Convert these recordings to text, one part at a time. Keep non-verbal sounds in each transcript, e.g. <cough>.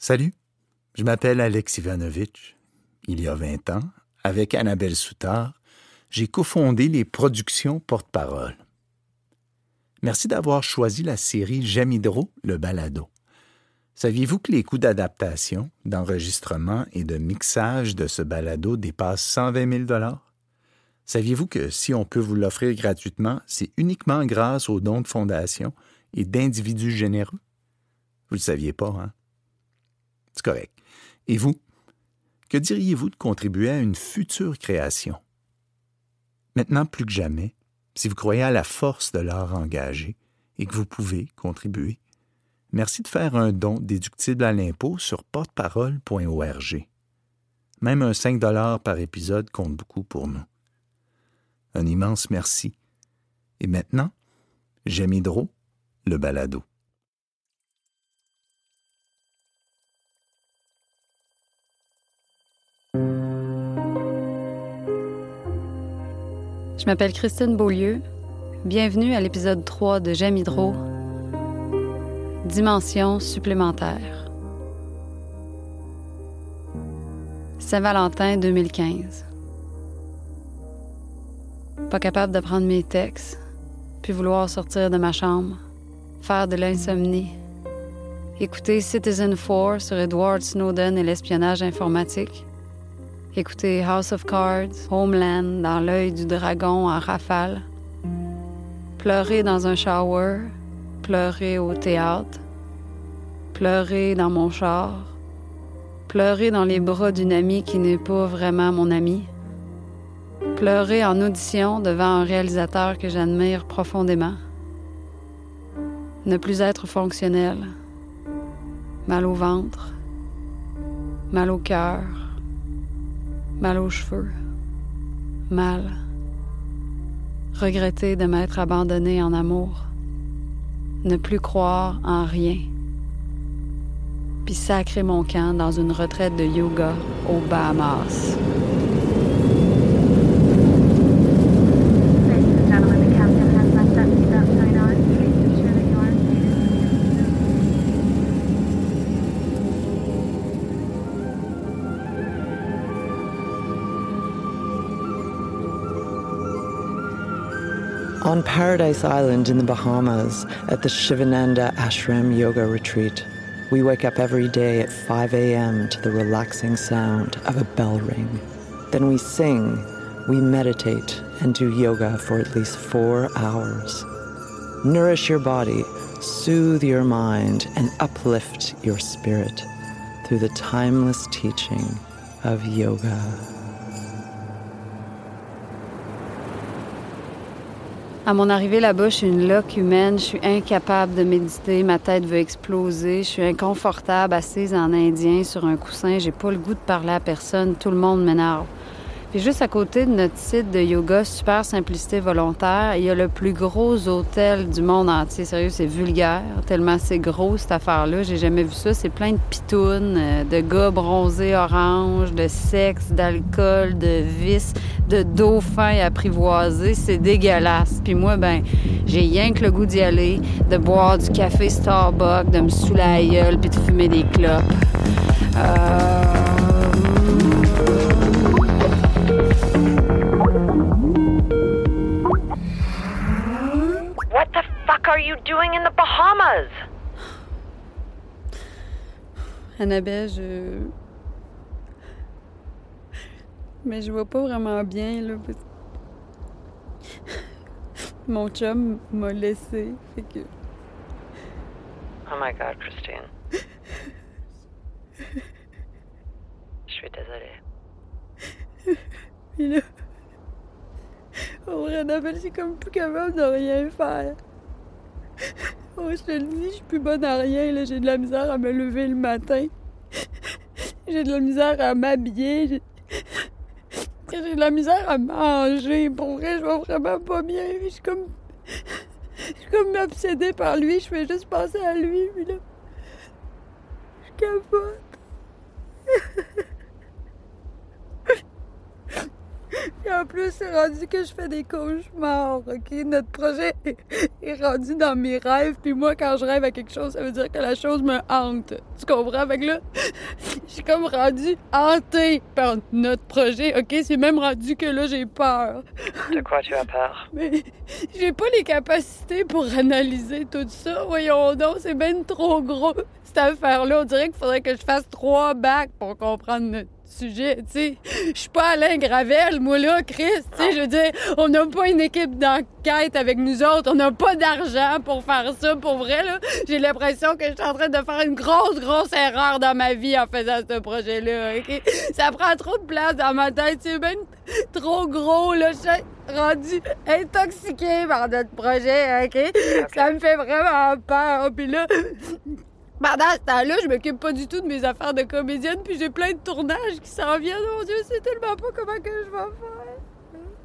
Salut, je m'appelle Alex Ivanovitch. Il y a 20 ans, avec Annabelle Soutard, j'ai cofondé les productions Porte-Parole. Merci d'avoir choisi la série J'aime Hydro, le balado. Saviez-vous que les coûts d'adaptation, d'enregistrement et de mixage de ce balado dépassent 120 000 Saviez-vous que si on peut vous l'offrir gratuitement, c'est uniquement grâce aux dons de fondation et d'individus généreux? Vous ne le saviez pas, hein? Correct. Et vous? Que diriez-vous de contribuer à une future création? Maintenant plus que jamais, si vous croyez à la force de l'art engagé et que vous pouvez contribuer, merci de faire un don déductible à l'impôt sur porteparole.org. Même un 5 par épisode compte beaucoup pour nous. Un immense merci. Et maintenant, j'aime Hydro, le balado. M'appelle Christine Beaulieu. Bienvenue à l'épisode 3 de J'aime Hydro. Dimension supplémentaire. Saint-Valentin 2015. Pas capable de prendre mes textes, puis vouloir sortir de ma chambre, faire de l'insomnie, écouter Citizen 4 sur Edward Snowden et l'espionnage informatique, écouter House of Cards, Homeland dans l'œil du dragon en rafale, pleurer dans un shower, pleurer au théâtre, pleurer dans mon char, pleurer dans les bras d'une amie qui n'est pas vraiment mon amie, pleurer en audition devant un réalisateur que j'admire profondément, ne plus être fonctionnel, mal au ventre, mal au cœur, mal aux cheveux, mal, regretter de m'être abandonné en amour, ne plus croire en rien, puis sacrer mon camp dans une retraite de yoga aux Bahamas. On Paradise Island in the Bahamas at the Shivananda Ashram Yoga Retreat, we wake up every day at 5 a.m. to the relaxing sound of a bell ring. Then we sing, we meditate, and do yoga for at least four hours. Nourish your body, soothe your mind, and uplift your spirit through the timeless teaching of yoga. À mon arrivée là-bas, je suis une loque humaine, je suis incapable de méditer, ma tête veut exploser, je suis inconfortable assise en indien sur un coussin, j'ai pas le goût de parler à personne, tout le monde m'énerve. Puis juste à côté de notre site de yoga Super Simplicité Volontaire, il y a le plus gros hôtel du monde entier. Sérieux, c'est vulgaire, tellement c'est gros cette affaire-là. J'ai jamais vu ça. C'est plein de pitounes, euh, de gars bronzés orange, de sexe, d'alcool, de vices, de dauphins apprivoisés. C'est dégueulasse. Puis moi, ben, j'ai rien que le goût d'y aller, de boire du café Starbucks, de me saouler la gueule, puis de fumer des clopes. Euh... are you doing in the Bahamas? Annabelle, je. Mais je vois pas vraiment bien, là. parce- Mon chum m'a laissé. Fait que. Oh my god, Christine. Je suis désolée. Puis là. Oh, Annabelle, j'ai comme plus capable de rien faire. Oh, je te le dis, je suis plus bonne à rien, là. J'ai de la misère à me lever le matin. J'ai de la misère à m'habiller. J'ai de la misère à manger. Pour vrai, je vais vraiment pas bien. Je suis comme. Je suis comme obsédée par lui. Je fais juste penser à lui. Puis là. Je capote. <laughs> Et en plus, c'est rendu que je fais des cauchemars, OK? Notre projet <laughs> est rendu dans mes rêves, puis moi, quand je rêve à quelque chose, ça veut dire que la chose me hante. Tu comprends? Fait que là, <laughs> je suis comme rendu hantée par notre projet, OK? C'est même rendu que là, j'ai peur. De quoi tu as peur? <laughs> Mais j'ai pas les capacités pour analyser tout ça. Voyons donc, c'est bien trop gros, cette affaire-là. On dirait qu'il faudrait que je fasse trois bacs pour comprendre notre sujet, tu sais. Je suis pas Alain Gravel, moi là, Chris, tu sais, je veux dire, on n'a pas une équipe d'enquête avec nous autres, on n'a pas d'argent pour faire ça, pour vrai, là. J'ai l'impression que je suis en train de faire une grosse, grosse erreur dans ma vie en faisant ce projet-là, OK? Ça prend trop de place dans ma tête, c'est bien trop gros, là. Je suis rendu intoxiqué par notre projet, OK? Ça me fait vraiment peur, puis là... Pendant ce temps-là, je m'occupe pas du tout de mes affaires de comédienne, puis j'ai plein de tournages qui s'en viennent. Mon Dieu, c'est tellement pas comment que je vais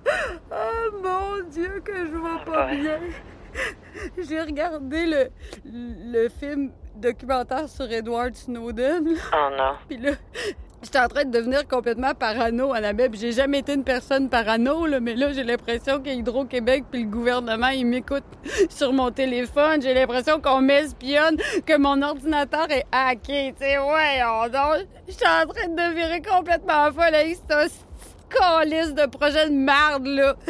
faire. Oh mon Dieu, que je vais pas Ouais. bien. J'ai regardé le, le film documentaire sur Edward Snowden, là, Oh non. puis là, j'étais en train de devenir complètement parano, Annabelle. J'ai jamais été une personne parano, là, mais là, j'ai l'impression qu'Hydro-Québec puis le gouvernement, ils m'écoutent <laughs> sur mon téléphone. J'ai l'impression qu'on m'espionne, que mon ordinateur est hacké. Tu sais, ouais, on donc, j'étais en train de devenir complètement folle avec ce calice de projet de merde, là. <laughs>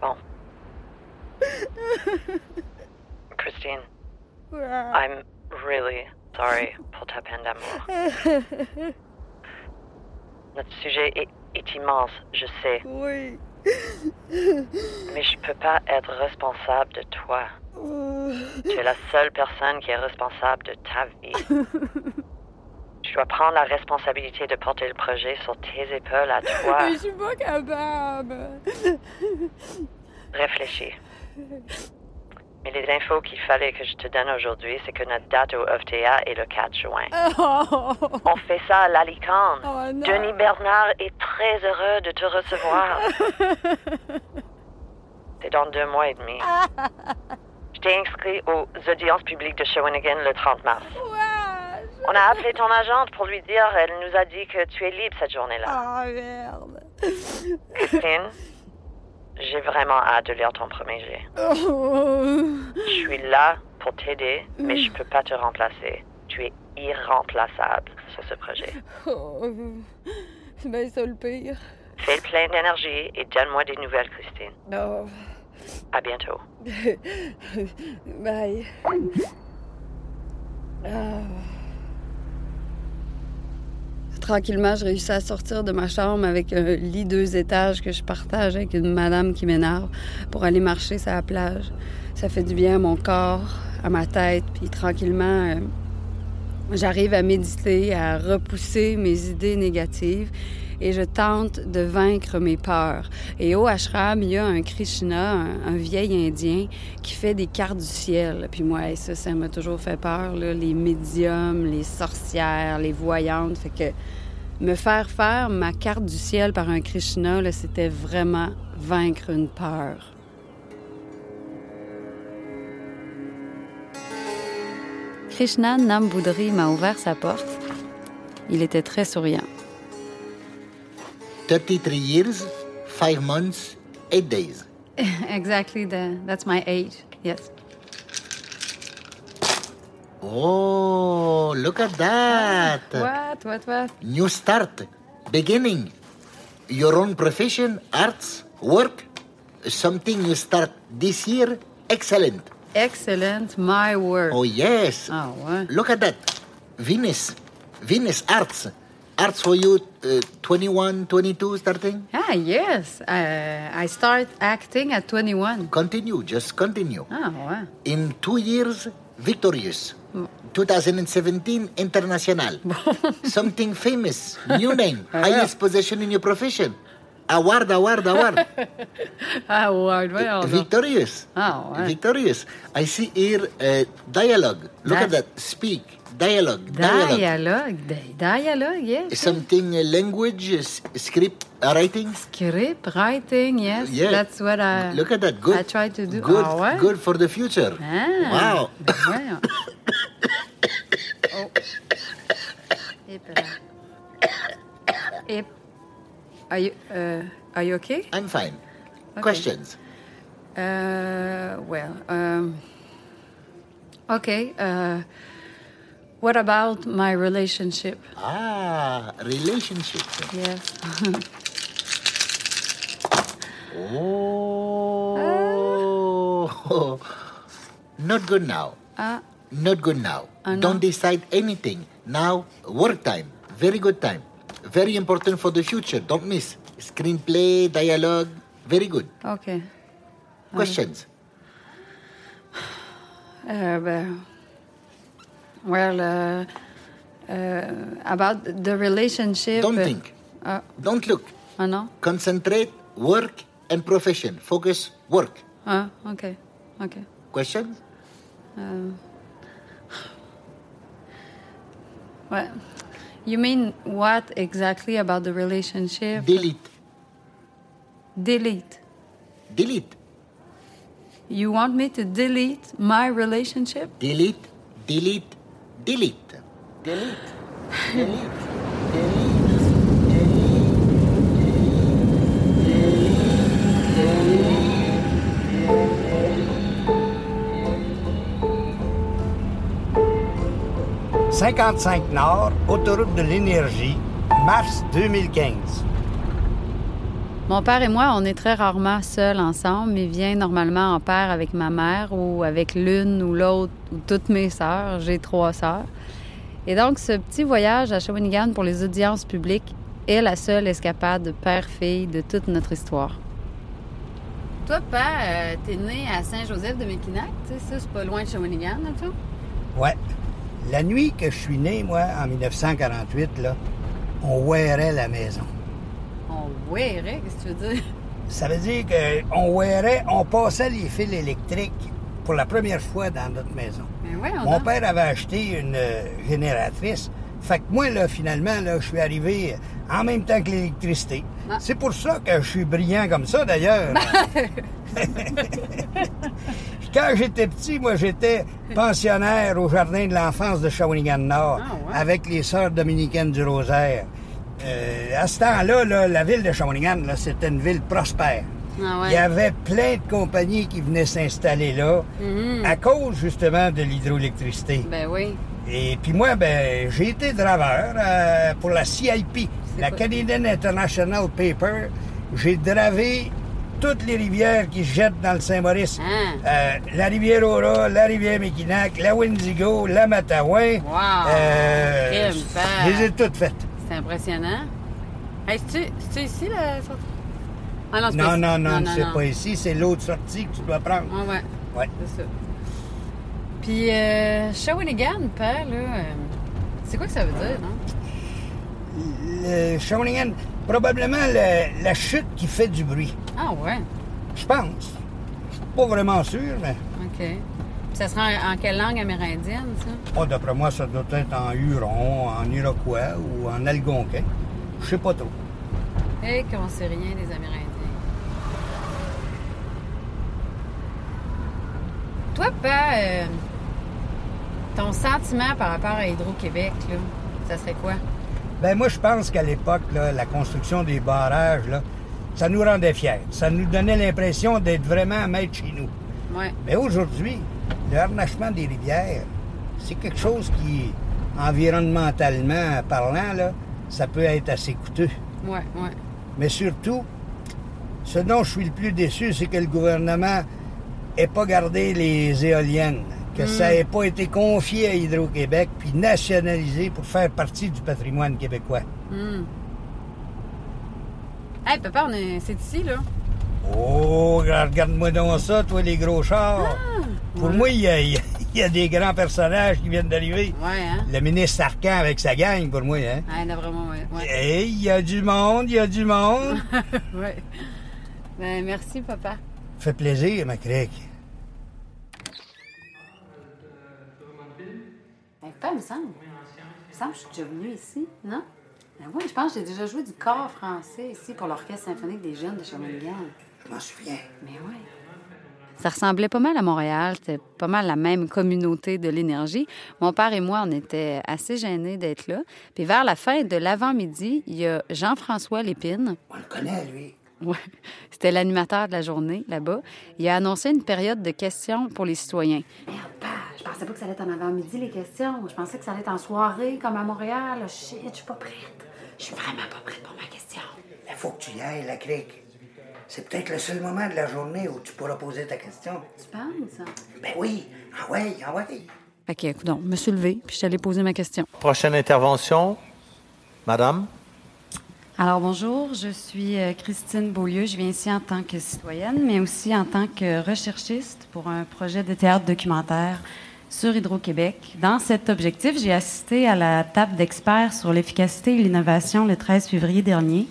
Bon. <laughs> Christine, Ouais. I'm really sorry pour ta peine d'amour. <laughs> Notre sujet est, est immense, je sais, oui. mais je peux pas être responsable de toi. Euh, Tu es la seule personne qui est responsable de ta vie. <laughs> Je dois prendre la responsabilité de porter le projet sur tes épaules à toi. Mais je suis pas capable. Réfléchis. <laughs> Mais les infos qu'il fallait que je te donne aujourd'hui, c'est que notre date au FTA est le 4 juin. Oh, On fait ça à l'Alicante. oh. Denis Bernard est très heureux de te recevoir. <laughs> C'est dans deux mois et demi. Je t'ai inscrit aux audiences publiques de Shawinigan le 30 mars. Ouais. On a appelé ton agente pour lui dire, elle nous a dit que tu es libre cette journée-là. Ah, merde. Christine, j'ai vraiment hâte de lire ton premier jet. Oh. Je suis là pour t'aider, mais je peux pas te remplacer. Tu es irremplaçable sur ce projet. Oh. C'est bien ça le pire. Fais le plein d'énergie et donne-moi des nouvelles, Christine. Non. À bientôt. <laughs> Bye. Ah. Tranquillement, je réussis à sortir de ma chambre avec un lit deux étages que je partage avec une madame qui m'énerve pour aller marcher sur la plage. Ça fait du bien à mon corps, à ma tête, puis tranquillement, euh, j'arrive à méditer, à repousser mes idées négatives et je tente de vaincre mes peurs. Et au ashram, il y a un Krishna, un, vieil Indien, qui fait des cartes du ciel. Puis moi, ça, ça m'a toujours fait peur, les médiums, les sorcières, les voyantes. Fait que me faire faire ma carte du ciel par un Krishna, c'était vraiment vaincre une peur. Krishna Nambudri m'a ouvert sa porte. Il était très souriant. 33 years, 5 months, 8 days. <laughs> exactly, the, that's my age. Yes. Oh, look at that. What? What? What? New start, beginning. Your own profession, arts, work. Something you start this year, excellent. Excellent, my word. Oh, yes. Ah ouais. Look at that. Venus. Venus Arts. Arts for you, uh, 21, 22 starting? Ah, yes. Uh, I start acting at 21. Continue, just continue. Ah, ouais. In two years, victorious. 2017 international. <laughs> Something famous, new <laughs> name, highest position in your profession. Award, award, award. Ah, ouais, voyons victorious. Ah, ouais. Victorious. I see here uh, dialogue. Look at that. Speak. Dialogue. Dialogue. Dialogue. Di- Dialogue, yes. Something uh, language, uh, script, uh, writing. Script, writing, yes. Yeah. That's what I, Look at that. Good. I try to do. Good. Ouais. Good for the future. Ah, Wow. ben. Oh. Et, puis Are you, uh, are you okay? I'm fine. Okay. Questions? Uh, well, um, okay. Uh, what about my relationship? Ah, relationship. Yes. Oh, <laughs> not good now. Ah, Not good now. No? Don't decide anything. Now, work time. Very good time. Very important for the future. Don't miss. Screenplay, dialogue. Very good. okay. Questions? Uh, well, uh, uh, about the relationship. Don't uh, think. Uh, Don't look. oh no. Concentrate, work, and profession. Focus, work. Ah, okay. Okay. Questions? Well, you mean what exactly about the relationship? Delete. delete. Delete. You want me to delete my relationship? Delete. Delete. Delete. Delete. Delete. 55 Nord, autoroute de l'énergie, mars 2015. Mon père et moi, on est très rarement seuls ensemble, mais vient normalement en paire avec ma mère ou avec l'une ou l'autre ou toutes mes sœurs. J'ai trois sœurs. Et donc, ce petit voyage à Shawinigan pour les audiences publiques est la seule escapade père-fille de toute notre histoire. Toi, père, t'es né à Saint-Joseph de Méquinac, tu sais, ça, c'est pas loin de Shawinigan, fond? Ouais. La nuit que je suis né, moi, en 1948, là, on wearait la maison. On verrait, qu'est-ce que tu veux dire? Ça veut dire qu'on wearait, on passait les fils électriques pour la première fois dans notre maison. Mais ouais, on Mon père avait acheté une euh, génératrice. Fait que moi, là, finalement, là, je suis arrivé en même temps que l'électricité. Ah. C'est pour ça que je suis brillant comme ça, d'ailleurs. <laughs> Quand j'étais petit, moi, j'étais pensionnaire au Jardin de l'enfance de Shawinigan-Nord Ah, ouais. avec les Sœurs dominicaines du Rosaire. Euh, à ce temps-là, là, la ville de Shawinigan, c'était une ville prospère. Ah ouais. Il y avait plein de compagnies qui venaient s'installer là Mhm. à cause justement de l'hydroélectricité. Ben oui. Et puis moi, ben, j'ai été draveur euh, pour la CIP, la quoi? Canadian International Paper. J'ai dravé toutes les rivières qui se jettent dans le Saint-Maurice. Ah. Euh, la rivière Aura, la rivière Méquinac, la Windigo, la Matawan. Wow! Euh, père. je les ai toutes faites. C'est impressionnant. Hey, c'est-tu ici, la sortie? Ah non, c'est Non, non, ici. non, c'est pas ici, c'est l'autre sortie que tu dois prendre. Ouais, ouais, Ouais. c'est ça. Puis, euh, Shawinigan, père, là, euh, c'est quoi que ça veut dire, non? Le Shawinigan, probablement le- la chute qui fait du bruit. Ah ouais, Je pense. Je suis pas vraiment sûr, mais OK. Ça sera en, en quelle langue amérindienne, ça? oh, d'après moi, ça doit être en Huron, en Iroquois ou en Algonquin. Je sais pas trop. Et qu'on sait rien des Amérindiens. Toi, père, euh, ton sentiment par rapport à Hydro-Québec, là, ça serait quoi? Ben moi, je pense qu'à l'époque, la construction des barrages, là, ça nous rendait fiers. Ça nous donnait l'impression d'être vraiment maître chez nous. Ouais. Mais aujourd'hui, le harnachement des rivières, c'est quelque chose qui, environnementalement parlant, là, ça peut être assez coûteux. Ouais, ouais. Mais surtout, ce dont je suis le plus déçu, c'est que le gouvernement n'ait pas gardé les éoliennes, que ça n'ait pas été confié à Hydro-Québec puis nationalisé pour faire partie du patrimoine québécois. Hmm. Hey, papa, on est... c'est ici, là. Oh, regarde-moi donc ça, toi, les gros chars. pour moi, il y a, il y a- il y a des grands personnages qui viennent d'arriver. Ouais, hein? Le ministre Arcan avec sa gang, pour moi. Hein? Ah, là, vraiment, ouais. Ouais. Hey, il y a du monde, il y a du monde. <laughs> ouais. Ben, merci, papa. fait plaisir, ma crique. Ben, pas, il me semble. Il me semble que je suis déjà venue ici, non? Ben oui, je pense que j'ai déjà joué du corps français ici pour l'Orchestre symphonique des jeunes de Shawinigan. Je m'en souviens. Mais oui. Ça ressemblait pas mal à Montréal, c'était pas mal la même communauté de l'énergie. Mon père et moi, on était assez gênés d'être là. Puis vers la fin de l'avant-midi, il y a Jean-François Lépine. On le connaît, lui. Ouais. C'était l'animateur de la journée là-bas. Il a annoncé une période de questions pour les citoyens. Merde, pa, je pensais pas que ça allait être en avant-midi, les questions. Je pensais que ça allait être en soirée, comme à Montréal. Shit, je suis pas prête. Je suis vraiment pas prête pour ma question. Il faut que tu y ailles, la crique. C'est peut-être le seul moment de la journée où tu pourras poser ta question. Tu penses? Ben oui. Ah ouais, ah ouais. Fait que, écoute, je me suis levée, puis je suis allée poser ma question. Prochaine intervention, Madame? Alors bonjour, je suis euh, Christine Beaulieu. Je viens ici en tant que citoyenne, mais aussi en tant que recherchiste pour un projet de théâtre documentaire sur Hydro-Québec. Dans cet objectif, j'ai assisté à la table d'experts sur l'efficacité et l'innovation le 13 février dernier.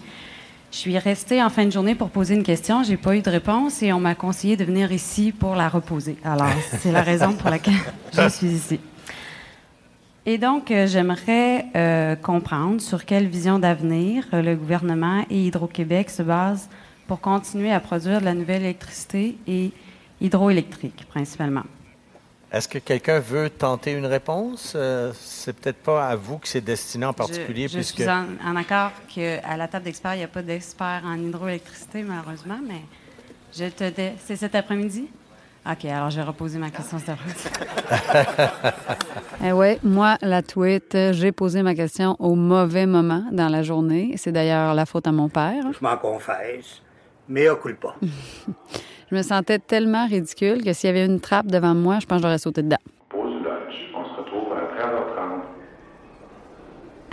Je suis restée en fin de journée pour poser une question. J'ai pas eu de réponse et on m'a conseillé de venir ici pour la reposer. Alors, c'est la raison pour laquelle je suis ici. Et donc, euh, j'aimerais euh, comprendre sur quelle vision d'avenir euh, le gouvernement et Hydro-Québec se basent pour continuer à produire de la nouvelle électricité et hydroélectrique, principalement. Est-ce que quelqu'un veut tenter une réponse? Euh, c'est peut-être pas à vous que c'est destiné en particulier, Je, je puisque... suis en, en accord qu'à la table d'experts, il n'y a pas d'experts en hydroélectricité, malheureusement, mais je te dé- C'est cet après-midi? OK, alors je vais reposer ma question cet après-midi. <laughs> eh oui, moi, la tweet, j'ai posé ma question au mauvais moment dans la journée. C'est d'ailleurs la faute à mon père. Je m'en confesse. Mais occupe pas. <laughs> Je me sentais tellement ridicule que s'il y avait une trappe devant moi, je pense que j'aurais sauté dedans. Pause lunch. On se retrouve à 13h30.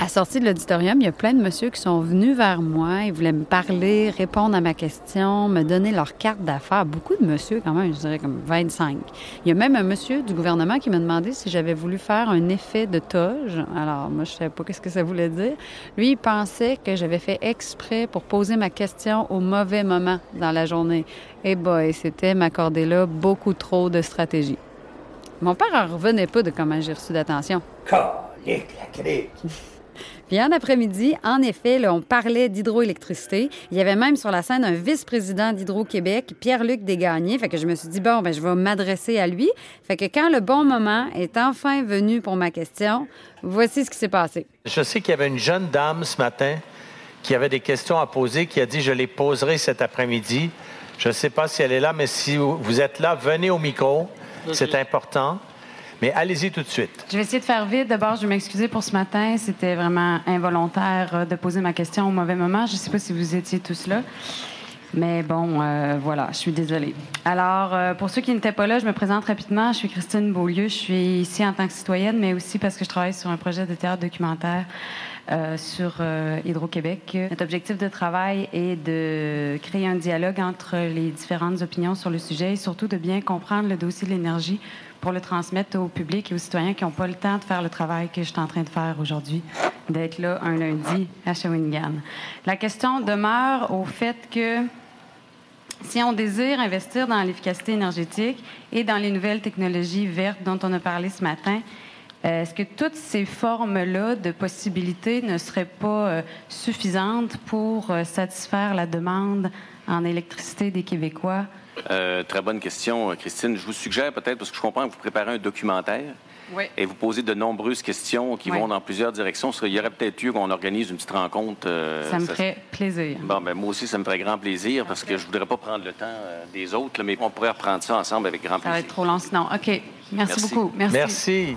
À sortie de l'auditorium, il y a plein de messieurs qui sont venus vers moi. Ils voulaient me parler, répondre à ma question, me donner leur carte d'affaires. Beaucoup de monsieur, quand même, je dirais comme 25. Il y a même un monsieur du gouvernement qui m'a demandé si j'avais voulu faire un effet de toge. Alors, moi, je ne savais pas qu'est-ce que ça voulait dire. Lui, il pensait que j'avais fait exprès pour poser ma question au mauvais moment dans la journée. Et boy, c'était m'accorder là beaucoup trop de stratégie. Mon père en revenait pas de comment j'ai reçu d'attention. La. Puis en après-midi, en effet, là, on parlait d'hydroélectricité. Il y avait même sur la scène un vice-président d'Hydro-Québec, Pierre-Luc Desgagnés. Fait que je me suis dit, bon, ben, je vais m'adresser à lui. Fait que quand le bon moment est enfin venu pour ma question, voici ce qui s'est passé. Je sais qu'il y avait une jeune dame ce matin qui avait des questions à poser, qui a dit je les poserai cet après-midi. Je ne sais pas si elle est là, mais si vous êtes là, venez au micro. C'est important. Mais allez-y tout de suite. Je vais essayer de faire vite. D'abord, je vais m'excuser pour ce matin. C'était vraiment involontaire euh, de poser ma question au mauvais moment. Je ne sais pas si vous étiez tous là. Mais bon, euh, voilà, je suis désolée. Alors, euh, pour ceux qui n'étaient pas là, je me présente rapidement. Je suis Christine Beaulieu. Je suis ici en tant que citoyenne, mais aussi parce que je travaille sur un projet de théâtre documentaire sur Hydro-Québec. Notre objectif de travail est de créer un dialogue entre les différentes opinions sur le sujet et surtout de bien comprendre le dossier de l'énergie pour le transmettre au public et aux citoyens qui n'ont pas le temps de faire le travail que je suis en train de faire aujourd'hui, d'être là un lundi à Shawinigan. La question demeure au fait que si on désire investir dans l'efficacité énergétique et dans les nouvelles technologies vertes dont on a parlé ce matin, euh, est-ce que toutes ces formes-là de possibilités ne seraient pas euh, suffisantes pour euh, satisfaire la demande en électricité des Québécois? Euh, très bonne question, Christine. Je vous suggère peut-être, parce que je comprends que vous préparez un documentaire Oui. et vous posez de nombreuses questions qui Oui. vont dans plusieurs directions. Il y aurait peut-être lieu qu'on organise une petite rencontre. euh, Ça me ça- ferait plaisir. Bon, ben, moi aussi, ça me ferait grand plaisir parce que je voudrais pas prendre le temps euh, des autres, là, mais on pourrait reprendre ça ensemble avec grand Ça va plaisir. être trop long sinon. OK. Merci, Merci. beaucoup. Merci. Merci.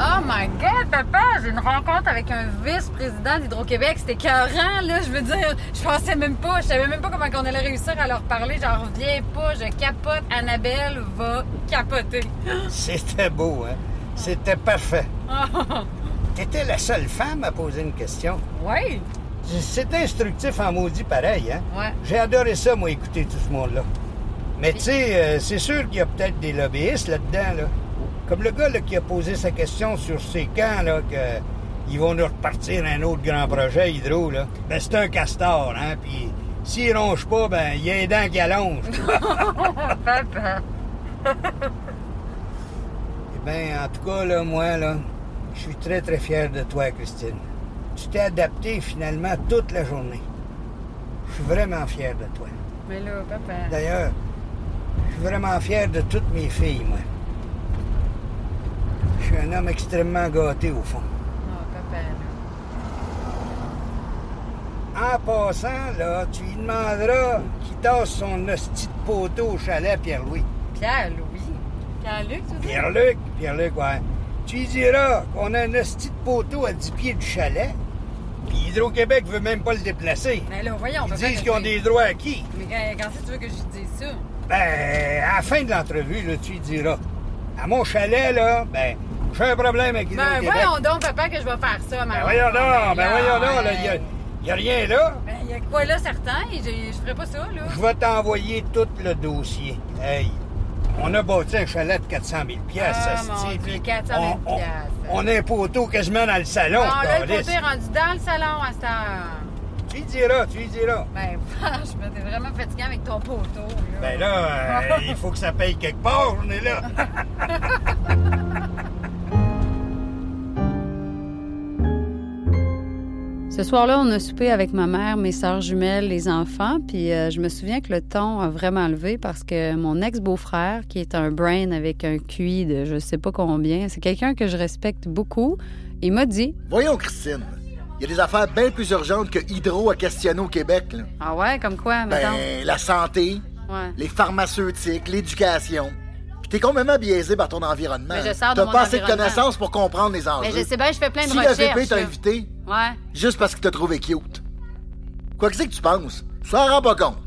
Oh my God, papa! J'ai une rencontre avec un vice-président d'Hydro-Québec. C'était écœurant, là. Je veux dire, je pensais même pas, je savais même pas comment on allait réussir à leur parler. J'en reviens pas, je capote. Annabelle va capoter. <gasps> C'était beau, hein? C'était parfait. <laughs> T'étais la seule femme à poser une question. Oui. C'est instructif en maudit pareil, hein? Ouais. J'ai adoré ça, moi, écouter tout ce monde-là. Mais tu sais, euh, c'est sûr qu'il y a peut-être des lobbyistes là-dedans, là. Comme le gars là, qui a posé sa question sur ces camps, là, que ils vont nous repartir un autre grand projet hydro, là. Ben, c'est un castor, hein? Puis s'il ronge pas, ben, il y a un dent qui allonge. <laughs> Papa. Eh bien, en tout cas, là, moi, là, je suis très, très fier de toi, Christine. Tu t'es adapté finalement toute la journée. Je suis vraiment fier de toi. Mais là, papa. D'ailleurs, je suis vraiment fier de toutes mes filles, moi. Je suis un homme extrêmement gâté, au fond. Oh, papa, là. En passant, là, tu lui demanderas qu'il tasse son hostie de poteau au chalet, Pierre-Louis. Pierre-Louis? Pierre-Luc, tu dis? Pierre-Luc, Pierre-Luc, ouais. Tu lui diras qu'on a un hostie de poteau à 10 pieds du chalet, puis Hydro-Québec veut même pas le déplacer. Mais là, voyons, on Ils disent qu'ils ont des droits acquis. Mais quand, quand que tu veux que je dise ça? Ben, à la fin de l'entrevue, là, tu lui diras. À mon chalet, là, ben, j'ai un problème avec Ben, voyons donc, papa, que je vais faire ça, Ben, voyons donc, ben, voyons donc, là, il y a, y a rien là. Ben, il y a quoi là, certain? Je, je ferais pas ça, là. Je vais t'envoyer tout le dossier. Hey, on a bâti un chalet de 400 000 piastres, Ah, ça mon dit, Dieu, puis 400 000 on, on- on a un poteau quasiment dans le salon. Bon, là, le poteau est rendu dans le salon à cette heure. Tu lui diras, tu lui diras. Ben, franchement, t'es vraiment fatiguant avec ton poteau, là. Ben là, euh, il faut que ça paye quelque part, on est là. <laughs> Ce soir-là, on a soupé avec ma mère, mes sœurs jumelles, les enfants, puis euh, je me souviens que le ton a vraiment levé parce que mon ex-beau-frère, qui est un brain avec un QI de je sais pas combien, c'est quelqu'un que je respecte beaucoup, il m'a dit Voyons, Christine. Il y a des affaires bien plus urgentes que Hydro à questionner au Québec. là. Ah ouais, comme quoi, mettons? Ben, la santé, Ouais. les pharmaceutiques, l'éducation. Puis t'es complètement biaisé par ton environnement. Mais je sors de T'as mon pas assez de environnement. connaissances pour comprendre les enjeux. Mais je sais bien, je fais plein de si la VP t'a là. invité, Ouais. juste parce qu'il t'a trouvé cute. Quoi que c'est que tu penses, tu t'en rends pas compte.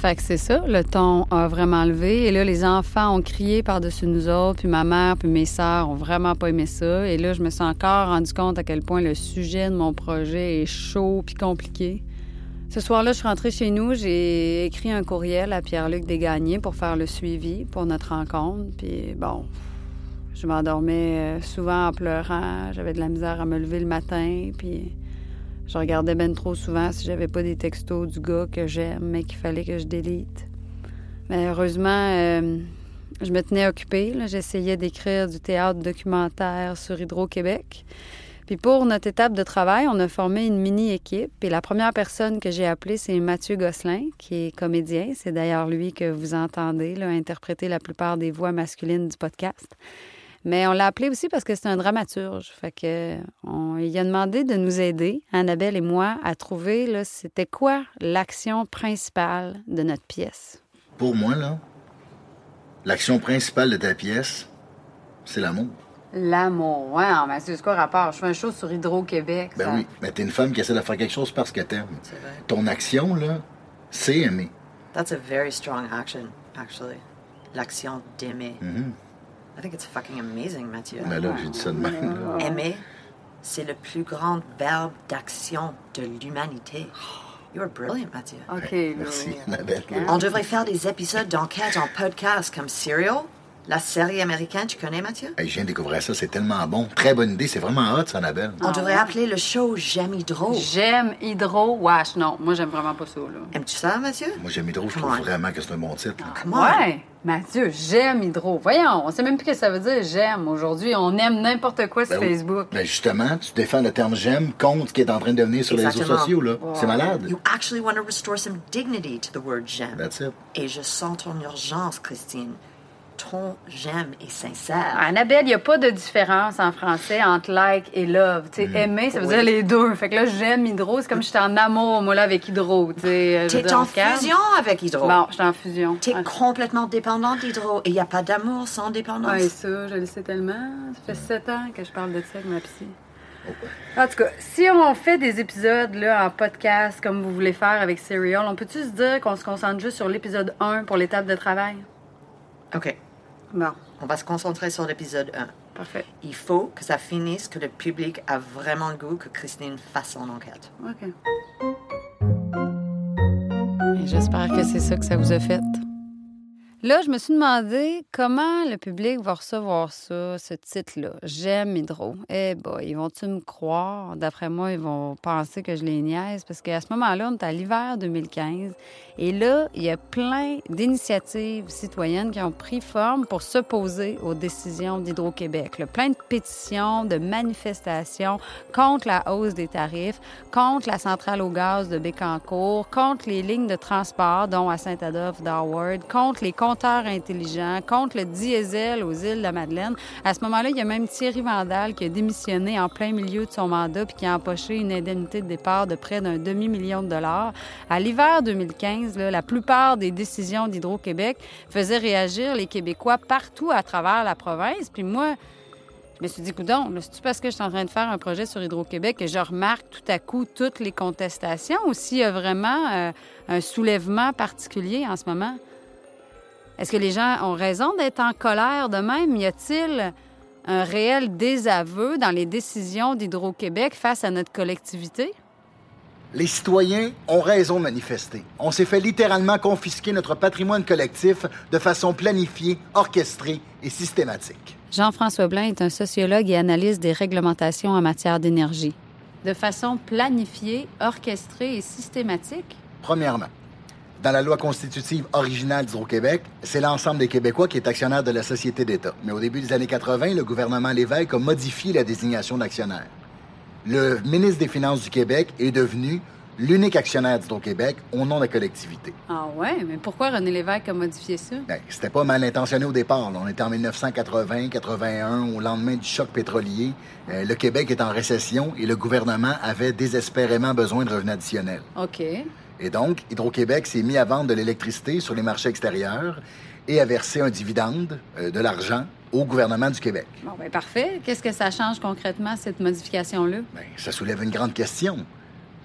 Fait c'est ça, le ton a vraiment levé. Et là, les enfants ont crié par-dessus nous autres, puis ma mère, puis mes sœurs ont vraiment pas aimé ça. Et là, je me suis encore rendu compte à quel point le sujet de mon projet est chaud puis compliqué. Ce soir-là, je suis rentrée chez nous, j'ai écrit un courriel à Pierre-Luc Desgagnés pour faire le suivi pour notre rencontre. Puis bon, je m'endormais euh, souvent en pleurant, j'avais de la misère à me lever le matin, puis je regardais ben trop souvent si j'avais pas des textos du gars que j'aime, mais qu'il fallait que je délite. Mais heureusement, euh, je me tenais occupée. J'essayais d'écrire du théâtre documentaire sur Hydro-Québec. Puis pour notre étape de travail, on a formé une mini-équipe. Et la première personne que j'ai appelée, c'est Mathieu Gosselin, qui est comédien. C'est d'ailleurs lui que vous entendez interpréter la plupart des voix masculines du podcast. Mais on l'a appelé aussi parce que c'est un dramaturge. Fait que on, il a demandé de nous aider, Annabelle et moi, à trouver là, c'était quoi l'action principale de notre pièce. Pour moi, là, l'action principale de ta pièce, c'est l'amour. L'amour, ouais, mais c'est quoi rapport? Je fais un show sur Hydro-Québec. Ben oui, mais t'es une femme qui essaie de faire quelque chose parce que t'aimes. Ton action, là, c'est aimer. That's a very strong action, actually. L'action d'aimer. Mhm. I think it's fucking amazing, Mathieu. Ben là, j'ai dit ça de même. là. Aimer, c'est le plus grand verbe d'action de l'humanité. You are brilliant, Mathieu. OK, Merci, Annabelle. On devrait faire des épisodes d'enquête en podcast comme Serial, la série américaine, tu connais, Mathieu? Hey, je viens de découvrir ça, c'est tellement bon. Très bonne idée, c'est vraiment hot, ça, Annabelle. On devrait appeler le show J'aime Hydro. J'aime Hydro. Wesh, non, moi, j'aime vraiment pas ça, là. Aimes-tu ça, Mathieu? Moi, j'aime Hydro, je trouve on. vraiment que c'est un bon titre. on. Ouais, Mathieu, j'aime Hydro. Voyons, on sait même plus ce que ça veut dire, j'aime. Aujourd'hui, on aime n'importe quoi sur Ben. Facebook. Ben justement, tu défends le terme j'aime contre ce qui est en train de devenir sur les réseaux sociaux, là. C'est malade. You actually want to restore some dignity to the word j'aime. That's it. Et je sens ton urgence, Christine. Ton j'aime est sincère. Annabelle, il n'y a pas de différence en français entre like et love. Tu sais, aimer, ça veut Oui. dire les deux. Fait que là, j'aime Hydro. C'est comme si j'étais en amour, moi, là, avec Hydro. Tu euh, je dire, en fusion avec Hydro? Bon, j'étais en fusion. T'es Ah, complètement dépendant d'Hydro et il n'y a pas d'amour sans dépendance? Ouais, ça, je le sais tellement. Ça fait sept ans que je parle de ça avec ma psy. En tout cas, si on fait des épisodes là, en podcast comme vous voulez faire avec Serial, on peut-tu se dire qu'on se concentre juste sur l'épisode 1 pour l'étape de travail? OK. Bon, On va se concentrer sur l'épisode 1. parfait. Il faut que ça finisse, que le public a vraiment le goût que Christine fasse son enquête. OK. Et J'espère que c'est ça que ça vous a fait. Là, je me suis demandé comment le public va recevoir ça, ce titre-là. J'aime Hydro. Eh ben, ils vont-tu me croire? D'après moi, ils vont penser que je les niaise parce qu'à ce moment-là, on est à l'hiver 2015. Et là, il y a plein d'initiatives citoyennes qui ont pris forme pour s'opposer aux décisions d'Hydro-Québec. Plein de pétitions, de manifestations contre la hausse des tarifs, contre la centrale au gaz de Bécancour, contre les lignes de transport, dont à Saint-Adolphe d'Howard, contre les contre le diesel aux îles de la Madeleine. À ce moment-là, il y a même Thierry Vandal qui a démissionné en plein milieu de son mandat puis qui a empoché une indemnité de départ de près d'un demi-million de dollars. À l'hiver 2015, la plupart des décisions d'Hydro-Québec faisaient réagir les Québécois partout à travers la province. Puis moi, je me suis dit, coudon, c'est-tu parce que je suis en train de faire un projet sur Hydro-Québec que je remarque tout à coup toutes les contestations ou s'il y a vraiment euh, un soulèvement particulier en ce moment? Est-ce que les gens ont raison d'être en colère de même? Y a-t-il un réel désaveu dans les décisions d'Hydro-Québec face à notre collectivité? Les citoyens ont raison de manifester. On s'est fait littéralement confisquer notre patrimoine collectif de façon planifiée, orchestrée et systématique. Jean-François Blain est un sociologue et analyste des réglementations en matière d'énergie. De façon planifiée, orchestrée et systématique? Premièrement, dans la loi constitutive originale d'Hydro-Québec, c'est l'ensemble des Québécois qui est actionnaire de la société d'État. Mais au début des années 80, le gouvernement Lévesque a modifié la désignation d'actionnaire le ministre des Finances du Québec est devenu l'unique actionnaire d'Hydro-Québec au nom de la collectivité. Ah ouais, mais pourquoi René Lévesque a modifié ça? Bien, c'était pas mal intentionné au départ. On était en 1980-81, au lendemain du choc pétrolier. Euh, le Québec est en récession et le gouvernement avait désespérément besoin de revenus additionnels. OK. Et donc, Hydro-Québec s'est mis à vendre de l'électricité sur les marchés extérieurs et à verser un dividende, euh, de l'argent, au gouvernement du Québec. Bon, bien, parfait. Qu'est-ce que ça change concrètement, cette modification-là? Bien, ça soulève une grande question.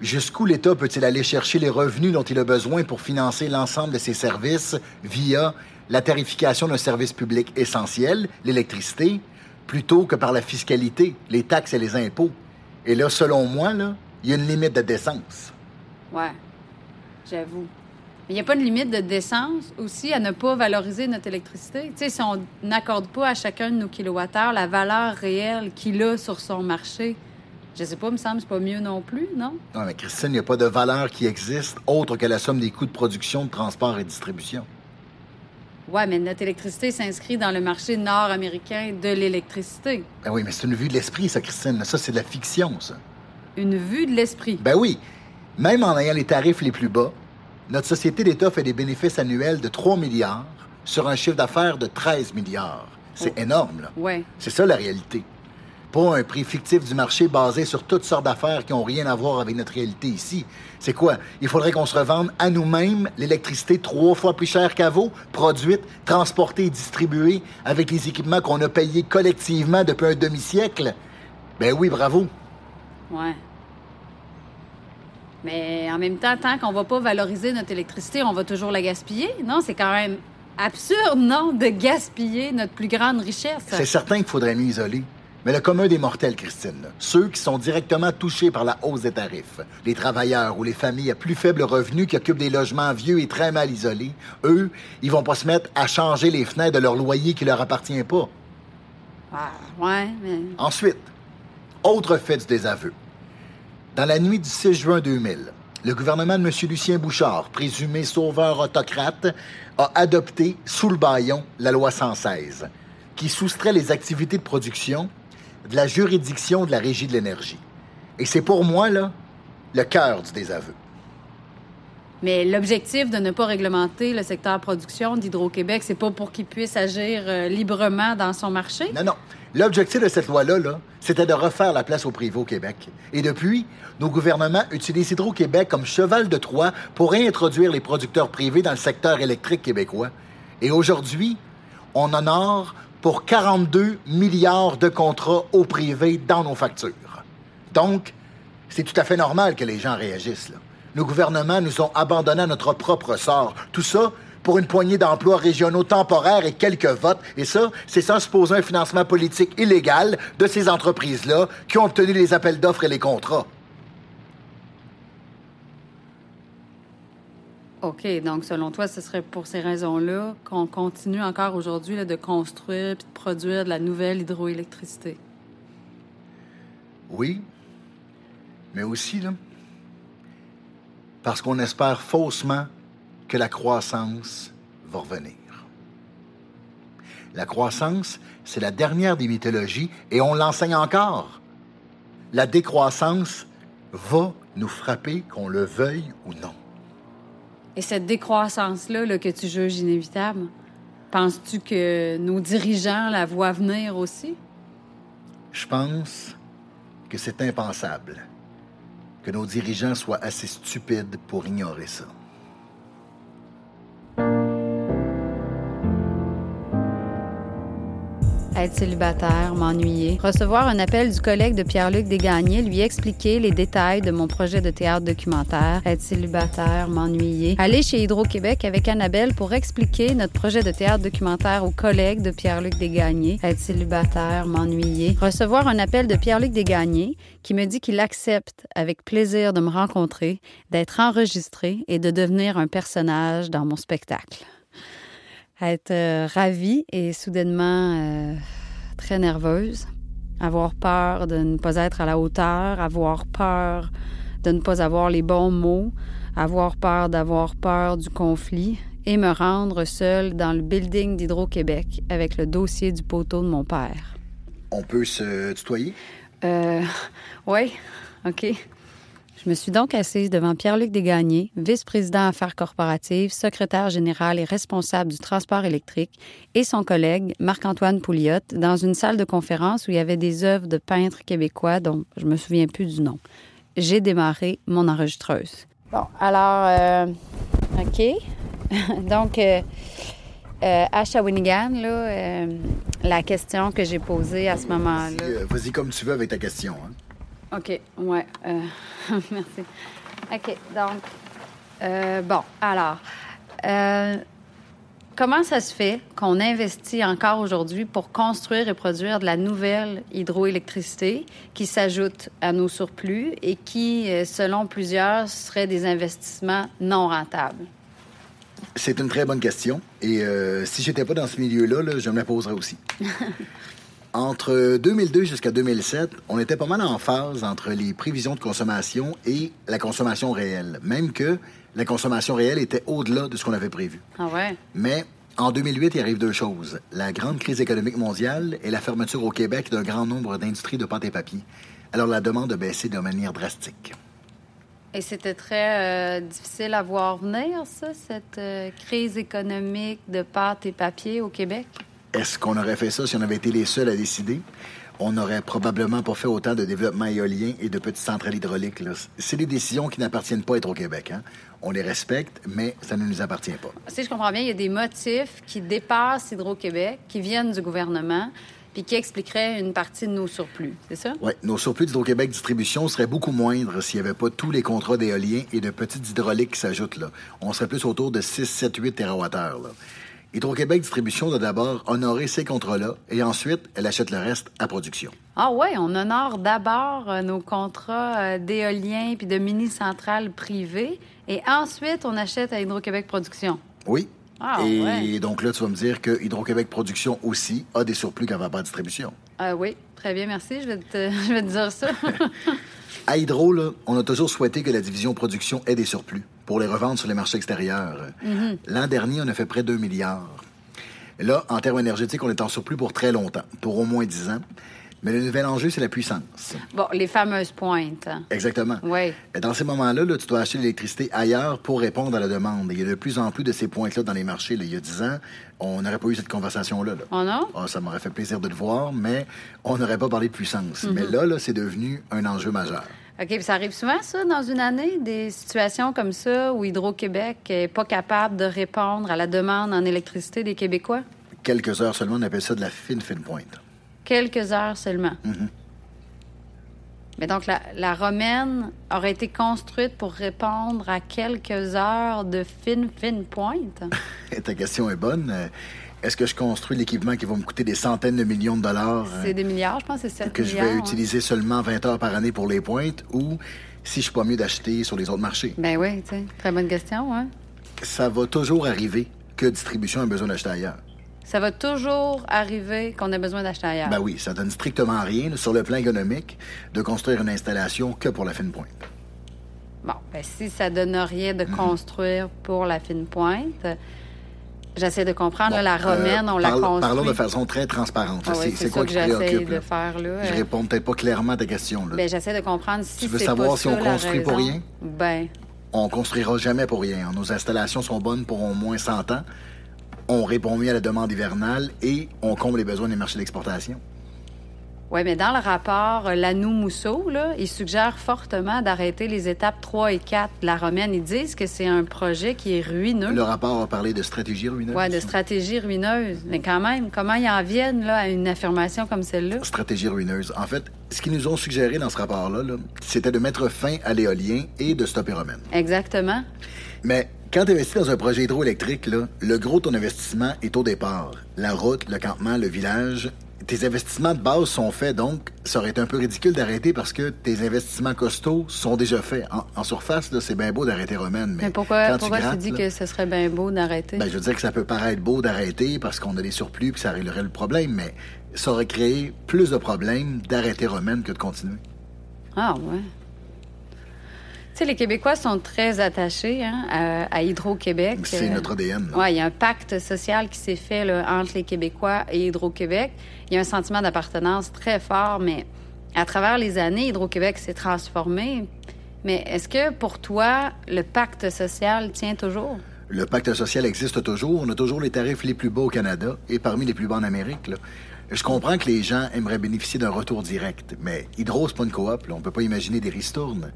Jusqu'où l'État peut-il aller chercher les revenus dont il a besoin pour financer l'ensemble de ses services via la tarification d'un service public essentiel, l'électricité, plutôt que par la fiscalité, les taxes et les impôts? Et là, selon moi, il y a une limite de décence. Ouais, j'avoue. Mais il n'y a pas de limite de décence aussi à ne pas valoriser notre électricité? Tu sais, si on n'accorde pas à chacun de nos kilowattheures la valeur réelle qu'il a sur son marché, je sais pas, me semble, c'est pas mieux non plus, non? Non, mais Christine, il n'y a pas de valeur qui existe autre que la somme des coûts de production, de transport et de distribution. Ouais, mais notre électricité s'inscrit dans le marché nord-américain de l'électricité. Ben oui, mais c'est une vue de l'esprit, ça, Christine. Ça, c'est de la fiction, ça. Une vue de l'esprit? Ben oui. Même en ayant les tarifs les plus bas, notre société d'État fait des bénéfices annuels de 3 milliards sur un chiffre d'affaires de 13 milliards. C'est Oh. énorme, là. Ouais. C'est ça la réalité. Pas un prix fictif du marché basé sur toutes sortes d'affaires qui n'ont rien à voir avec notre réalité ici. C'est quoi? Il faudrait qu'on se revende à nous-mêmes l'électricité trois fois plus chère qu'à vous, produite, transportée et distribuée avec les équipements qu'on a payés collectivement depuis un demi-siècle? Ben oui, bravo. Ouais. Mais en même temps, tant qu'on va pas valoriser notre électricité, on va toujours la gaspiller. Non, c'est quand même absurde, non, de gaspiller notre plus grande richesse. C'est certain qu'il faudrait mieux isoler. Mais le commun des mortels, Christine, là, ceux qui sont directement touchés par la hausse des tarifs, les travailleurs ou les familles à plus faible revenu qui occupent des logements vieux et très mal isolés, eux, ils vont pas se mettre à changer les fenêtres de leur loyer qui leur appartient pas. Ah, ouais, mais. Ensuite, autre fait du désaveu. Dans la nuit du 6 juin 2000, le gouvernement de M. Lucien Bouchard, présumé sauveur autocrate, a adopté sous le baillon la loi 116, qui soustrait les activités de production de la juridiction de la Régie de l'énergie. Et c'est pour moi, là, le cœur du désaveu. Mais l'objectif de ne pas réglementer le secteur production d'Hydro-Québec, c'est pas pour qu'il puisse agir euh, librement dans son marché? Non, non. L'objectif de cette loi-là, là, c'était de refaire la place au privé au Québec. Et depuis, nos gouvernements utilisent Hydro-Québec comme cheval de Troie pour réintroduire les producteurs privés dans le secteur électrique québécois. Et aujourd'hui, on honore pour 42 milliards de contrats au privé dans nos factures. Donc, c'est tout à fait normal que les gens réagissent. Là. Nos gouvernements nous ont abandonnés à notre propre sort. Tout ça pour une poignée d'emplois régionaux temporaires et quelques votes. Et ça, c'est sans supposer un financement politique illégal de ces entreprises-là qui ont obtenu les appels d'offres et les contrats. OK, donc selon toi, ce serait pour ces raisons-là qu'on continue encore aujourd'hui de construire et de produire de la nouvelle hydroélectricité? Oui, mais aussi, là, parce qu'on espère faussement que la croissance va revenir. La croissance, c'est la dernière des mythologies et on l'enseigne encore. La décroissance va nous frapper, qu'on le veuille ou non. Et cette décroissance-là là, que tu juges inévitable, penses-tu que nos dirigeants la voient venir aussi? Je pense que c'est impensable que nos dirigeants soient assez stupides pour ignorer ça. Être célibataire, m'ennuyer. Recevoir un appel du collègue de Pierre-Luc Desgagnés, lui expliquer les détails de mon projet de théâtre documentaire. Être célibataire, m'ennuyer. Aller chez Hydro-Québec avec Annabelle pour expliquer notre projet de théâtre documentaire au collègue de Pierre-Luc Desgagnés. Être célibataire, m'ennuyer. Recevoir un appel de Pierre-Luc Desgagnés qui me dit qu'il accepte avec plaisir de me rencontrer, d'être enregistré et de devenir un personnage dans mon spectacle être euh, ravie et soudainement euh, très nerveuse, avoir peur de ne pas être à la hauteur, avoir peur de ne pas avoir les bons mots, avoir peur d'avoir peur du conflit et me rendre seule dans le building d'Hydro-Québec avec le dossier du poteau de mon père. On peut se tutoyer? Euh, <laughs> oui, OK. Je me suis donc assise devant Pierre-Luc Desgagnés, vice-président affaires corporatives, secrétaire général et responsable du transport électrique, et son collègue Marc-Antoine Pouliot dans une salle de conférence où il y avait des œuvres de peintres québécois dont je me souviens plus du nom. J'ai démarré mon enregistreuse. Bon, alors, euh, OK. <laughs> donc, euh, euh, à Shawinigan, là, euh, la question que j'ai posée à ce moment-là. Euh, Vas-y comme tu veux avec ta question. Hein? OK, ouais. euh, <laughs> merci. OK, donc, euh, bon, alors, euh, comment ça se fait qu'on investit encore aujourd'hui pour construire et produire de la nouvelle hydroélectricité qui s'ajoute à nos surplus et qui, selon plusieurs, seraient des investissements non rentables? C'est une très bonne question. Et si j'étais pas dans ce milieu-là, là, je me la poserais aussi. <laughs> Entre 2002 jusqu'à 2007, on était pas mal en phase entre les prévisions de consommation et la consommation réelle, même que la consommation réelle était au-delà de ce qu'on avait prévu. Ah ouais? Mais en 2008, il arrive deux choses. La grande crise économique mondiale et la fermeture au Québec d'un grand nombre d'industries de pâte et papier. Alors la demande a baissé de manière drastique. Et c'était très euh, difficile à voir venir, ça, cette euh, crise économique de pâte et papier au Québec? Est-ce qu'on aurait fait ça si on avait été les seuls à décider? On n'aurait probablement pas fait autant de développement éolien et de petites centrales hydrauliques. C'est des décisions qui n'appartiennent pas à être au Québec. Hein? On les respecte, mais ça ne nous appartient pas. Si je comprends bien, il y a des motifs qui dépassent Hydro-Québec, qui viennent du gouvernement, puis qui expliqueraient une partie de nos surplus. C'est ça? Oui, nos surplus d'Hydro-Québec Distribution seraient beaucoup moindres s'il n'y avait pas tous les contrats d'éolien et de petites hydrauliques qui s'ajoutent là. On serait plus autour de 6, 7, 8 TWh. Hydro-Québec Distribution doit d'abord honorer ces contrats-là et ensuite, elle achète le reste à production. Ah oui, on honore d'abord euh, nos contrats euh, d'éolien puis de mini-centrales privées, et ensuite, on achète à Hydro-Québec Production. Oui. Ah, et ouais. donc là, tu vas me dire que Hydro-Québec Production aussi a des surplus qu'elle va pas à distribution. Ah oui, très bien, merci. Je vais te, <laughs> je vais te dire ça. <laughs> À Hydro, là, on a toujours souhaité que la division production ait des surplus pour les revendre sur les marchés extérieurs. Mhm. L'an dernier, on a fait près de 2 milliards. Là, en termes énergétiques, on est en surplus pour très longtemps, pour au moins 10 ans. Mais le nouvel enjeu, c'est la puissance. bon, les fameuses pointes. Exactement. Oui. Et Dans ces moments-là, là, tu dois acheter l'électricité ailleurs pour répondre à la demande. Et il y a de plus en plus de ces pointes-là dans les marchés. là. Il y a 10 ans, on n'aurait pas eu cette conversation-là. là. Oh non? Ah, ça m'aurait fait plaisir de le voir, mais on n'aurait pas parlé de puissance. Mhm. Mais là, là c'est devenu un enjeu majeur. OK, puis ça arrive souvent, ça, dans une année, des situations comme ça où Hydro-Québec n'est pas capable de répondre à la demande en électricité des Québécois? Quelques heures seulement, on appelle ça de la fine, fine pointe. Quelques heures seulement. Mhm. Mais donc, la, la romaine aurait été construite pour répondre à quelques heures de fine, fine pointe? <laughs> Ta question est bonne. Euh, Est-ce que je construis l'équipement qui va me coûter des centaines de millions de dollars euh, C'est des milliards, je pense, c'est 7 que je vais hein. utiliser seulement 20 heures par année pour les pointes ou si je suis pas mieux d'acheter sur les autres marchés? Ben oui, tu sais, très bonne question, hein? Ça va toujours arriver que distribution a besoin d'acheter ailleurs. Ça va toujours arriver qu'on ait besoin d'acheter ailleurs. Ben oui, ça donne strictement rien sur le plan économique de construire une installation que pour la fine pointe. Bon, ben si ça donne rien de construire pour la fine pointe, j'essaie de comprendre. là, la Euh, romaine, on la parle- construit. Parlons de façon très transparente. Ah oui, c'est quoi qui que j'essaie préoccupe? de faire, là. Je Euh, réponds peut-être pas clairement à ta question. Là. Ben, j'essaie de comprendre si Tu veux savoir pas si on construit pour rien? Ben, On construira jamais pour rien. Nos installations sont bonnes pour au moins 100 ans. On répond mieux à la demande hivernale et on comble les besoins des marchés d'exportation. Oui, mais dans le rapport euh, Lanou-Mousseau, ils suggèrent fortement d'arrêter les étapes 3 et 4 de la romaine. Ils disent que c'est un projet qui est ruineux. Le rapport a parlé de stratégie ruineuse. Ouais, de stratégie ruineuse. Mais quand même, comment ils en viennent là, à une affirmation comme celle-là? Stratégie ruineuse. En fait, ce qu'ils nous ont suggéré dans ce rapport-là, là, c'était de mettre fin à l'éolien et de stopper Romaine. Exactement. Mais quand tu investis dans un projet hydroélectrique, là, le gros de ton investissement est au départ. La route, le campement, le village. Tes investissements de base sont faits, donc ça aurait été un peu ridicule d'arrêter parce que tes investissements costauds sont déjà faits. En, en surface, c'est bien beau d'arrêter Romaine, mais, Mais pourquoi, quand pourquoi tu dis là, que ce serait bien beau d'arrêter? ben, je veux dire que ça peut paraître beau d'arrêter parce qu'on a des surplus puis ça réglerait le problème, mais ça aurait créé plus de problèmes d'arrêter Romaine que de continuer. Ah, ouais. Tu sais, les Québécois sont très attachés hein, à, à Hydro-Québec. C'est Euh, notre ADN. il y a un pacte social qui s'est fait là, entre les Québécois et Hydro-Québec. Il y a un sentiment d'appartenance très fort, mais à travers les années, Hydro-Québec s'est transformé. Mais est-ce que pour toi, le pacte social tient toujours? Le pacte social existe toujours. On a toujours les tarifs les plus bas au Canada et parmi les plus bas en Amérique. là. Je comprends que les gens aimeraient bénéficier d'un retour direct, mais Hydro, c'est pas une coop. là. On peut pas imaginer des ristournes.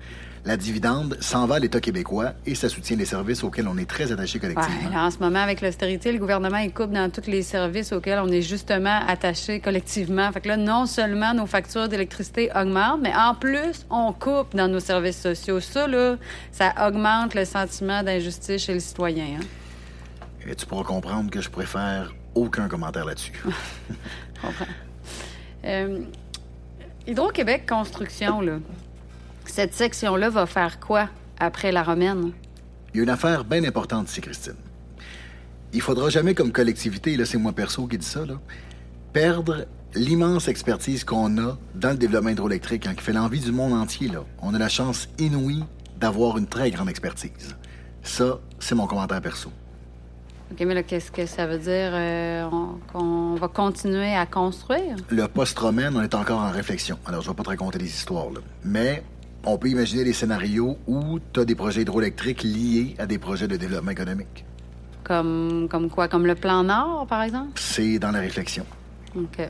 La dividende s'en va à l'État québécois et ça soutient les services auxquels on est très attaché collectivement. Ouais, en ce moment, avec l'austérité, le gouvernement il coupe dans tous les services auxquels on est justement attaché collectivement. Fait que là, non seulement nos factures d'électricité augmentent, mais en plus, on coupe dans nos services sociaux. Ça, là, ça augmente le sentiment d'injustice chez le citoyen. hein. Et tu pourras comprendre que je préfère aucun commentaire là-dessus. <laughs> Comprends. Euh, Hydro-Québec Construction, là, cette section-là va faire quoi après la romaine? Il y a une affaire bien importante ici, Christine. Il faudra jamais, comme collectivité, et là c'est moi perso qui dis ça, là, perdre l'immense expertise qu'on a dans le développement hydroélectrique, hein, qui fait l'envie du monde entier. Là. On a la chance inouïe d'avoir une très grande expertise. Ça, c'est mon commentaire perso. OK, mais là, qu'est-ce que ça veut dire? euh, on- qu'on va continuer à construire? Le post-romaine, on est encore en réflexion. Alors, je vais pas te raconter des histoires, là. Mais on peut imaginer des scénarios où tu as des projets hydroélectriques liés à des projets de développement économique. Comme, comme quoi? Comme le plan Nord, par exemple? C'est dans la réflexion. OK.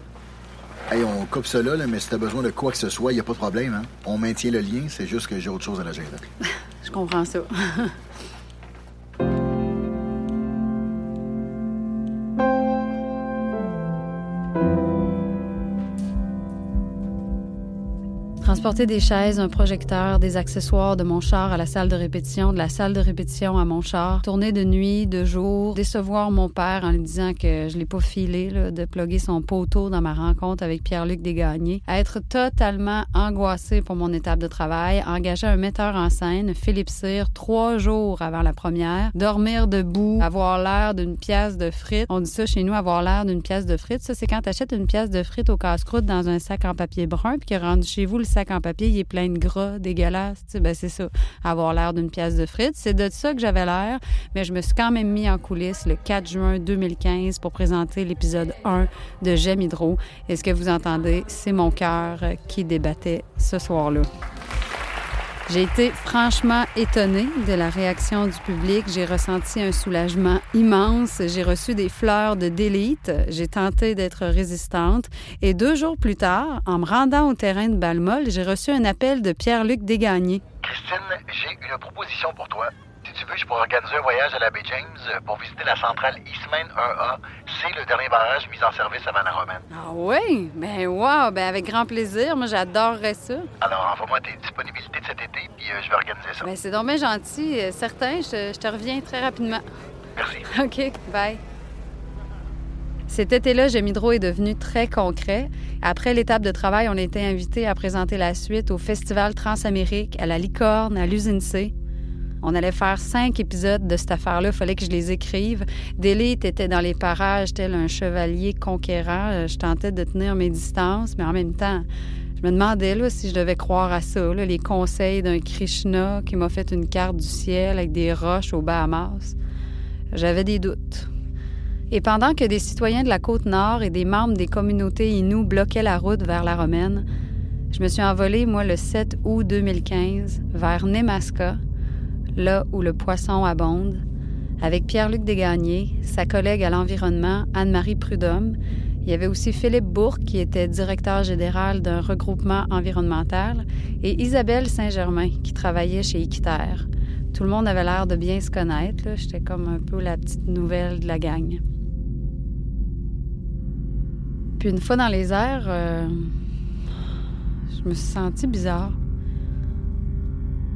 Hey, on coupe cela, là, mais si t'as besoin de quoi que ce soit, il n'y a pas de problème. Hein? On maintient le lien, c'est juste que j'ai autre chose à l'agenda. <laughs> Je comprends ça. <laughs> Transporter des chaises, un projecteur, des accessoires de mon char à la salle de répétition, de la salle de répétition à mon char, tourner de nuit, de jour, décevoir mon père en lui disant que je l'ai pas filé, de plugger son poteau dans ma rencontre avec Pierre-Luc Desgagnés, être totalement angoissé pour mon étape de travail, engager un metteur en scène, Philippe Cyr, trois jours avant la première, dormir debout, avoir l'air d'une pièce de frites. On dit ça chez nous, avoir l'air d'une pièce de frites. Ça, c'est quand tu achètes une pièce de frites au casse-croûte dans un sac en papier brun, puis que rendu chez vous, le sac en papier, il est plein de gras, dégueulasse. Tu sais, ben, c'est ça, avoir l'air d'une pièce de frites. C'est de ça que j'avais l'air, mais je me suis quand même mis en coulisses le 4 juin 2015 pour présenter l'épisode 1 de J'aime Hydro. Et ce que vous entendez, c'est mon cœur qui débattait ce soir-là. J'ai été franchement étonnée de la réaction du public. J'ai ressenti un soulagement immense. J'ai reçu des fleurs de délite. J'ai tenté d'être résistante. Et deux jours plus tard, en me rendant au terrain de Balmol, j'ai reçu un appel de Pierre-Luc Desgagnés. Christine, j'ai une proposition pour toi. Si tu veux, je pourrais organiser un voyage à la baie James pour visiter la centrale Eastman 1A. C'est le dernier barrage mis en service avant la romaine. Ah oui? Ben wow! Ben avec grand plaisir. Moi, j'adorerais ça. Alors, envoie-moi tes disponibilités de cet été, puis euh, je vais organiser ça. Ben c'est donc bien gentil. Euh, Certain, je, je te reviens très rapidement. Merci. <laughs> OK, bye. Cet été-là, Hydro est devenu très concret. Après l'étape de travail, on a été invité à présenter la suite au Festival Transamérique, à la Licorne, à l'Usine C. On allait faire cinq épisodes de cette affaire-là. Il fallait que je les écrive. Delete était dans les parages tel un chevalier conquérant. Euh, je tentais de tenir mes distances, mais en même temps, je me demandais si je devais croire à ça, les conseils d'un Krishna qui m'a fait une carte du ciel avec des roches aux Bahamas. J'avais des doutes. Et pendant que des citoyens de la côte nord et des membres des communautés Inuits bloquaient la route vers la Romaine, je me suis envolée, moi, le 7 août 2015, vers Nemaska, là où le poisson abonde, avec Pierre-Luc Desgagnés, sa collègue à l'environnement, Anne-Marie Prudhomme. Il y avait aussi Philippe Bourque, qui était directeur général d'un regroupement environnemental, et Isabelle Saint-Germain, qui travaillait chez Équiterre. Tout le monde avait l'air de bien se connaître. J'étais comme un peu la petite nouvelle de la gang. Puis une fois dans les airs, euh, je me suis sentie bizarre.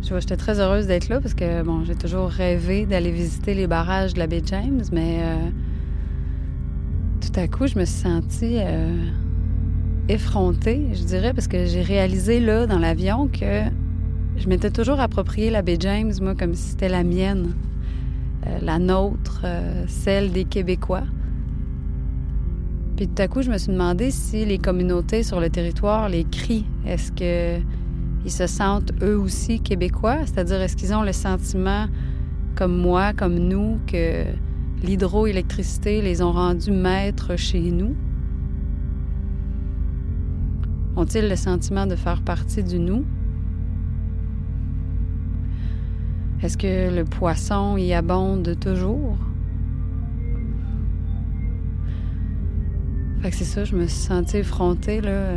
J'étais très heureuse d'être là parce que bon, j'ai toujours rêvé d'aller visiter les barrages de la baie James, mais euh, tout à coup, je me suis sentie euh, effrontée, je dirais, parce que j'ai réalisé là, dans l'avion, que je m'étais toujours approprié la baie James, moi, comme si c'était la mienne, euh, la nôtre, celle des Québécois. Puis tout à coup, je me suis demandé si les communautés sur le territoire les crient. Est-ce que ils se sentent eux aussi québécois? C'est-à-dire, est-ce qu'ils ont le sentiment, comme moi, comme nous, que l'hydroélectricité les ont rendus maîtres chez nous? Ont-ils le sentiment de faire partie du nous? Est-ce que le poisson y abonde toujours? Fait que c'est ça, je me suis sentie effrontée, là.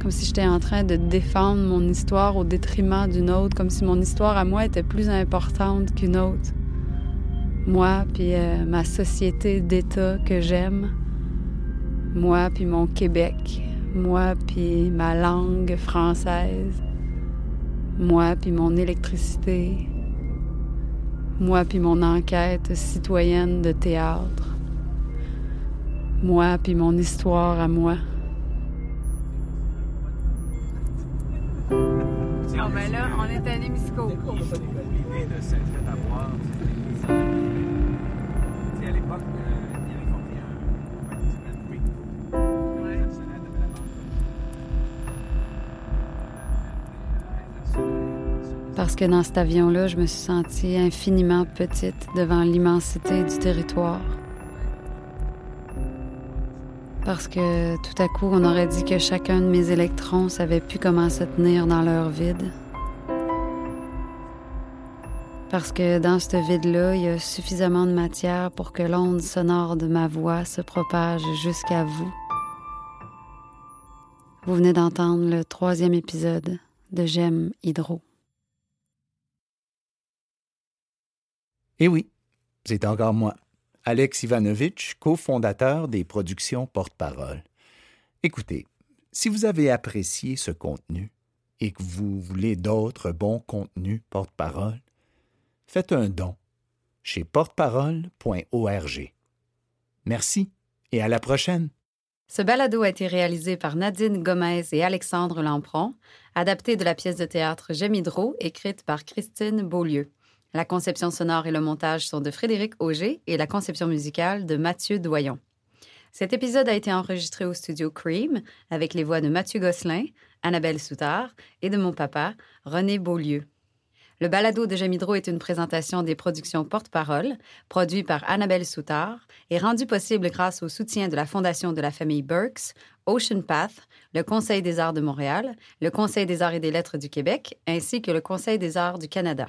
Comme si j'étais en train de défendre mon histoire au détriment d'une autre, comme si mon histoire à moi était plus importante qu'une autre. Moi, puis euh, ma société d'État que j'aime. Moi, puis mon Québec. Moi, puis ma langue française. Moi, puis mon électricité. Moi, puis mon enquête citoyenne de théâtre moi puis mon histoire à moi. L'idée de cette fête à boire, c'est à l'époque, il y avait combien Oui. Parce que dans cet avion-là, je me suis sentie infiniment petite devant l'immensité du territoire parce que tout à coup, on aurait dit que chacun de mes électrons savait plus comment se tenir dans leur vide. Parce que dans ce vide-là, il y a suffisamment de matière pour que l'onde sonore de ma voix se propage jusqu'à vous. Vous venez d'entendre le troisième épisode de J'aime Hydro. Eh oui, c'est encore moi. Alex Ivanovitch, cofondateur des productions Porte-Parole. Écoutez, si vous avez apprécié ce contenu et que vous voulez d'autres bons contenus Porte-Parole, faites un don chez porteparole.org. Merci et à la prochaine. Ce balado a été réalisé par Nadine Gomez et Alexandre Lampron, adapté de la pièce de théâtre Hydro, écrite par Christine Beaulieu. La conception sonore et le montage sont de Frédéric Auger et la conception musicale de Mathieu Doyon. Cet épisode a été enregistré au studio Cream avec les voix de Mathieu Gosselin, Annabelle Soutard et de mon papa, René Beaulieu. Le balado de Jamidro est une présentation des productions Porte-Parole, produit par Annabelle Soutard et rendu possible grâce au soutien de la Fondation de la famille Burks, Ocean Path, le Conseil des arts de Montréal, le Conseil des arts et des lettres du Québec, ainsi que le Conseil des arts du Canada.